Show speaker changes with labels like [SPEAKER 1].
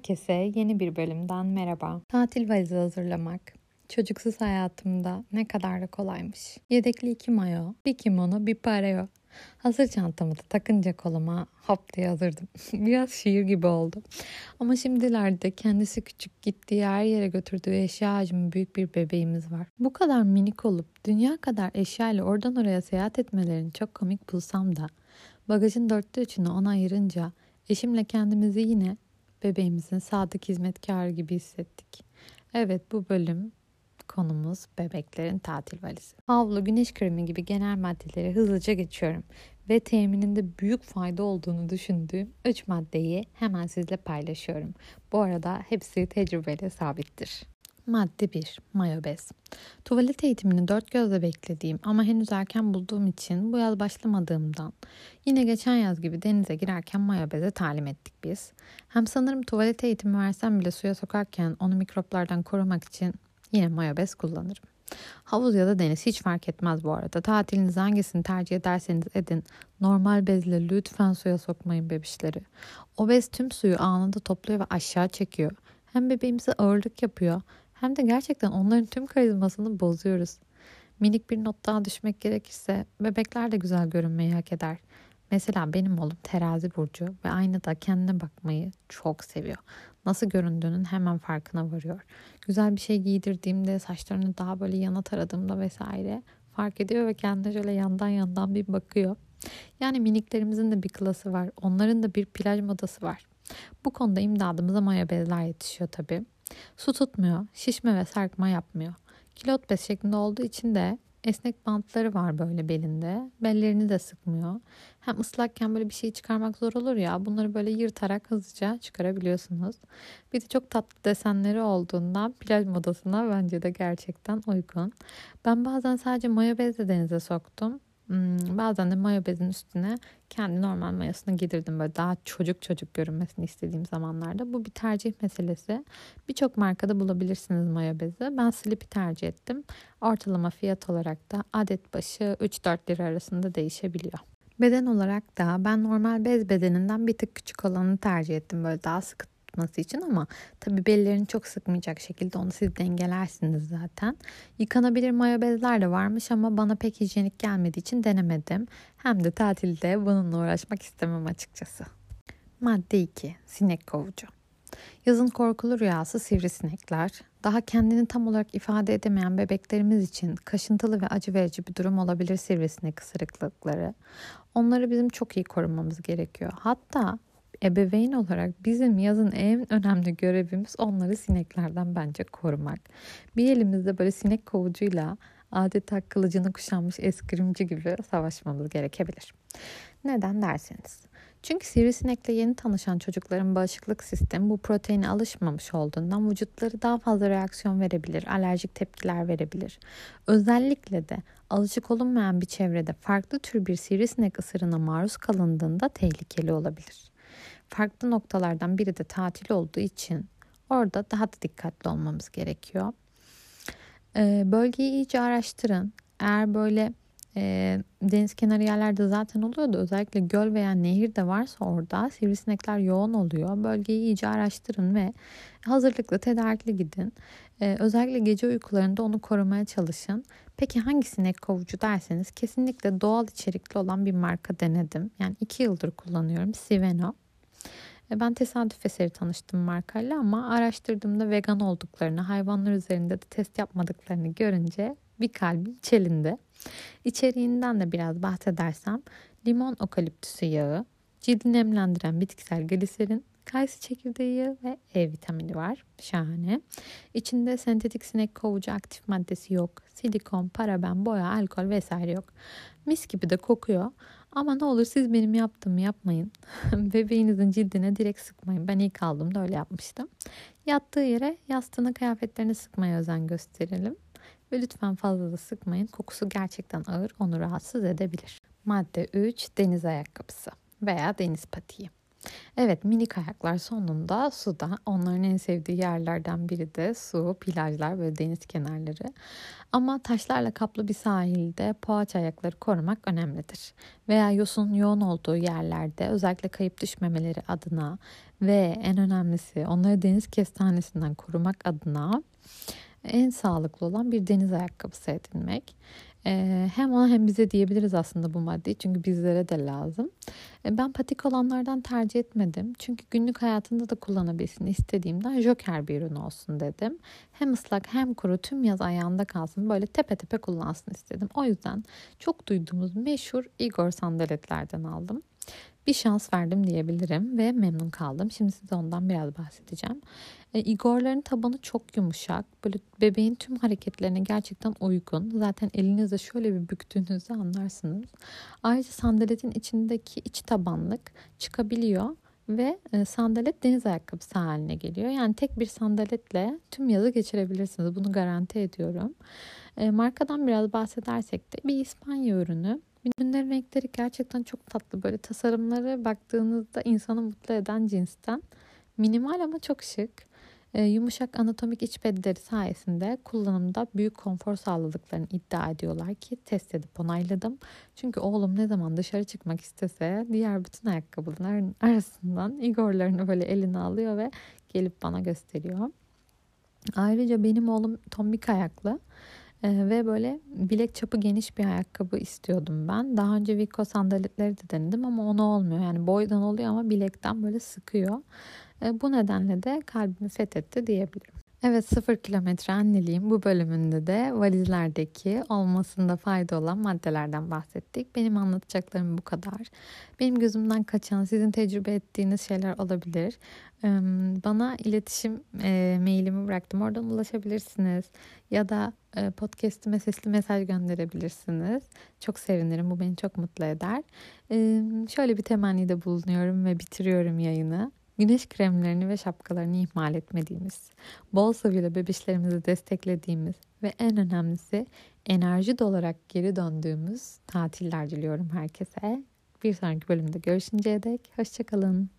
[SPEAKER 1] Herkese yeni bir bölümden merhaba. Tatil valizi hazırlamak. Çocuksuz hayatımda ne kadar da kolaymış. Yedekli iki mayo, bir kimono, bir pareo. Hazır çantamı da takınca koluma hop diye hazırdım. Biraz şiir gibi oldu. Ama şimdilerde kendisi küçük gittiği her yere götürdüğü eşya hacmi büyük bir bebeğimiz var. Bu kadar minik olup dünya kadar eşya ile oradan oraya seyahat etmelerini çok komik bulsam da bagajın dörtte üçünü ona ayırınca eşimle kendimizi yine bebeğimizin sadık hizmetkarı gibi hissettik. Evet bu bölüm konumuz bebeklerin tatil valizi. Havlu, güneş kremi gibi genel maddeleri hızlıca geçiyorum ve temininde büyük fayda olduğunu düşündüğüm 3 maddeyi hemen sizle paylaşıyorum. Bu arada hepsi tecrübeyle sabittir. Madde 1. Mayo bez. Tuvalet eğitimini dört gözle beklediğim ama henüz erken bulduğum için bu yaz başlamadığımdan yine geçen yaz gibi denize girerken mayo beze talim ettik biz. Hem sanırım tuvalet eğitimi versem bile suya sokarken onu mikroplardan korumak için yine mayo bez kullanırım. Havuz ya da deniz hiç fark etmez bu arada. Tatiliniz hangisini tercih ederseniz edin. Normal bezle lütfen suya sokmayın bebişleri. O bez tüm suyu anında topluyor ve aşağı çekiyor. Hem bebeğimize ağırlık yapıyor hem de gerçekten onların tüm karizmasını bozuyoruz. Minik bir not daha düşmek gerekirse bebekler de güzel görünmeyi hak eder. Mesela benim oğlum terazi burcu ve aynada kendine bakmayı çok seviyor. Nasıl göründüğünün hemen farkına varıyor. Güzel bir şey giydirdiğimde saçlarını daha böyle yana taradığımda vesaire fark ediyor ve kendine şöyle yandan yandan bir bakıyor. Yani miniklerimizin de bir klası var. Onların da bir plaj modası var. Bu konuda imdadımıza maya bezler yetişiyor tabii. Su tutmuyor, şişme ve sarkma yapmıyor. Kilot bez şeklinde olduğu için de esnek bantları var böyle belinde. Bellerini de sıkmıyor. Hem ıslakken böyle bir şey çıkarmak zor olur ya bunları böyle yırtarak hızlıca çıkarabiliyorsunuz. Bir de çok tatlı desenleri olduğundan plaj modasına bence de gerçekten uygun. Ben bazen sadece mayo bezle denize soktum. Hmm, bazen de mayo bezin üstüne kendi normal mayosunu giydirdim böyle daha çocuk çocuk görünmesini istediğim zamanlarda. Bu bir tercih meselesi. Birçok markada bulabilirsiniz mayo bezi. Ben Sleepy tercih ettim. Ortalama fiyat olarak da adet başı 3-4 lira arasında değişebiliyor. Beden olarak da ben normal bez bedeninden bir tık küçük olanı tercih ettim. Böyle daha sıkı tutması için ama tabii bellerini çok sıkmayacak şekilde onu siz dengelersiniz zaten. Yıkanabilir mayo bezler de varmış ama bana pek hijyenik gelmediği için denemedim. Hem de tatilde bununla uğraşmak istemem açıkçası. Madde 2. Sinek kovucu. Yazın korkulu rüyası sivrisinekler. Daha kendini tam olarak ifade edemeyen bebeklerimiz için kaşıntılı ve acı verici bir durum olabilir sivrisinek ısırıklıkları. Onları bizim çok iyi korumamız gerekiyor. Hatta ebeveyn olarak bizim yazın en önemli görevimiz onları sineklerden bence korumak. Bir elimizde böyle sinek kovucuyla adeta kılıcını kuşanmış eskrimci gibi savaşmamız gerekebilir. Neden derseniz. Çünkü sivrisinekle yeni tanışan çocukların bağışıklık sistemi bu proteine alışmamış olduğundan vücutları daha fazla reaksiyon verebilir, alerjik tepkiler verebilir. Özellikle de alışık olunmayan bir çevrede farklı tür bir sivrisinek ısırına maruz kalındığında tehlikeli olabilir farklı noktalardan biri de tatil olduğu için orada daha da dikkatli olmamız gerekiyor. Ee, bölgeyi iyice araştırın. Eğer böyle e, deniz kenarı yerlerde zaten oluyordu. Özellikle göl veya nehir de varsa orada sivrisinekler yoğun oluyor. Bölgeyi iyice araştırın ve hazırlıklı tedarikli gidin. Ee, özellikle gece uykularında onu korumaya çalışın. Peki hangi sinek kovucu derseniz kesinlikle doğal içerikli olan bir marka denedim. Yani iki yıldır kullanıyorum. Siveno. E, ben tesadüf eseri tanıştım markayla ama araştırdığımda vegan olduklarını, hayvanlar üzerinde de test yapmadıklarını görünce bir kalbim çelindi. İçeriğinden de biraz bahsedersem limon okaliptüsü yağı, cildi nemlendiren bitkisel gliserin, kayısı çekirdeği ve E vitamini var. Şahane. İçinde sentetik sinek kovucu aktif maddesi yok. Silikon, paraben, boya, alkol vesaire yok. Mis gibi de kokuyor. Ama ne olur siz benim yaptığımı yapmayın. Bebeğinizin cildine direkt sıkmayın. Ben ilk aldığımda öyle yapmıştım. Yattığı yere yastığına kıyafetlerini sıkmaya özen gösterelim. Ve lütfen fazla da sıkmayın. Kokusu gerçekten ağır, onu rahatsız edebilir. Madde 3. Deniz ayakkabısı veya deniz patiği. Evet mini kayaklar sonunda suda. Onların en sevdiği yerlerden biri de su, plajlar ve deniz kenarları. Ama taşlarla kaplı bir sahilde poğaça ayakları korumak önemlidir. Veya yosun yoğun olduğu yerlerde özellikle kayıp düşmemeleri adına ve en önemlisi onları deniz kestanesinden korumak adına en sağlıklı olan bir deniz ayakkabısı edinmek. Ee, hem ona hem bize diyebiliriz aslında bu maddeyi çünkü bizlere de lazım. Ee, ben patik olanlardan tercih etmedim. Çünkü günlük hayatında da kullanabilsin istediğimden joker bir ürün olsun dedim. Hem ıslak hem kuru tüm yaz ayağında kalsın böyle tepe tepe kullansın istedim. O yüzden çok duyduğumuz meşhur Igor sandaletlerden aldım bir şans verdim diyebilirim ve memnun kaldım. Şimdi size ondan biraz bahsedeceğim. E, Igor'ların tabanı çok yumuşak. Böyle bebeğin tüm hareketlerine gerçekten uygun. Zaten elinizle şöyle bir büktüğünüzde anlarsınız. Ayrıca sandaletin içindeki iç tabanlık çıkabiliyor ve e, sandalet deniz ayakkabısı haline geliyor. Yani tek bir sandaletle tüm yazı geçirebilirsiniz. Bunu garanti ediyorum. E, markadan biraz bahsedersek de bir İspanya ürünü. Ürünlerin renkleri gerçekten çok tatlı. Böyle tasarımları baktığınızda insanı mutlu eden cinsten. Minimal ama çok şık. E, yumuşak anatomik iç bedleri sayesinde kullanımda büyük konfor sağladıklarını iddia ediyorlar ki test edip onayladım. Çünkü oğlum ne zaman dışarı çıkmak istese diğer bütün ayakkabıların arasından Igor'larını böyle eline alıyor ve gelip bana gösteriyor. Ayrıca benim oğlum tombik ayaklı. Ee, ve böyle bilek çapı geniş bir ayakkabı istiyordum ben. Daha önce Vico sandaletleri de denedim ama ona olmuyor. Yani boydan oluyor ama bilekten böyle sıkıyor. Ee, bu nedenle de kalbimi fethetti diyebilirim. Evet sıfır kilometre anneliğin bu bölümünde de valizlerdeki olmasında fayda olan maddelerden bahsettik. Benim anlatacaklarım bu kadar. Benim gözümden kaçan sizin tecrübe ettiğiniz şeyler olabilir. Bana iletişim e, mailimi bıraktım. Oradan ulaşabilirsiniz. Ya da e, podcast'ime sesli mesaj gönderebilirsiniz. Çok sevinirim. Bu beni çok mutlu eder. Şöyle bir temennide bulunuyorum ve bitiriyorum yayını güneş kremlerini ve şapkalarını ihmal etmediğimiz, bol sıvıyla bebişlerimizi desteklediğimiz ve en önemlisi enerji dolarak geri döndüğümüz tatiller diliyorum herkese. Bir sonraki bölümde görüşünceye dek hoşçakalın.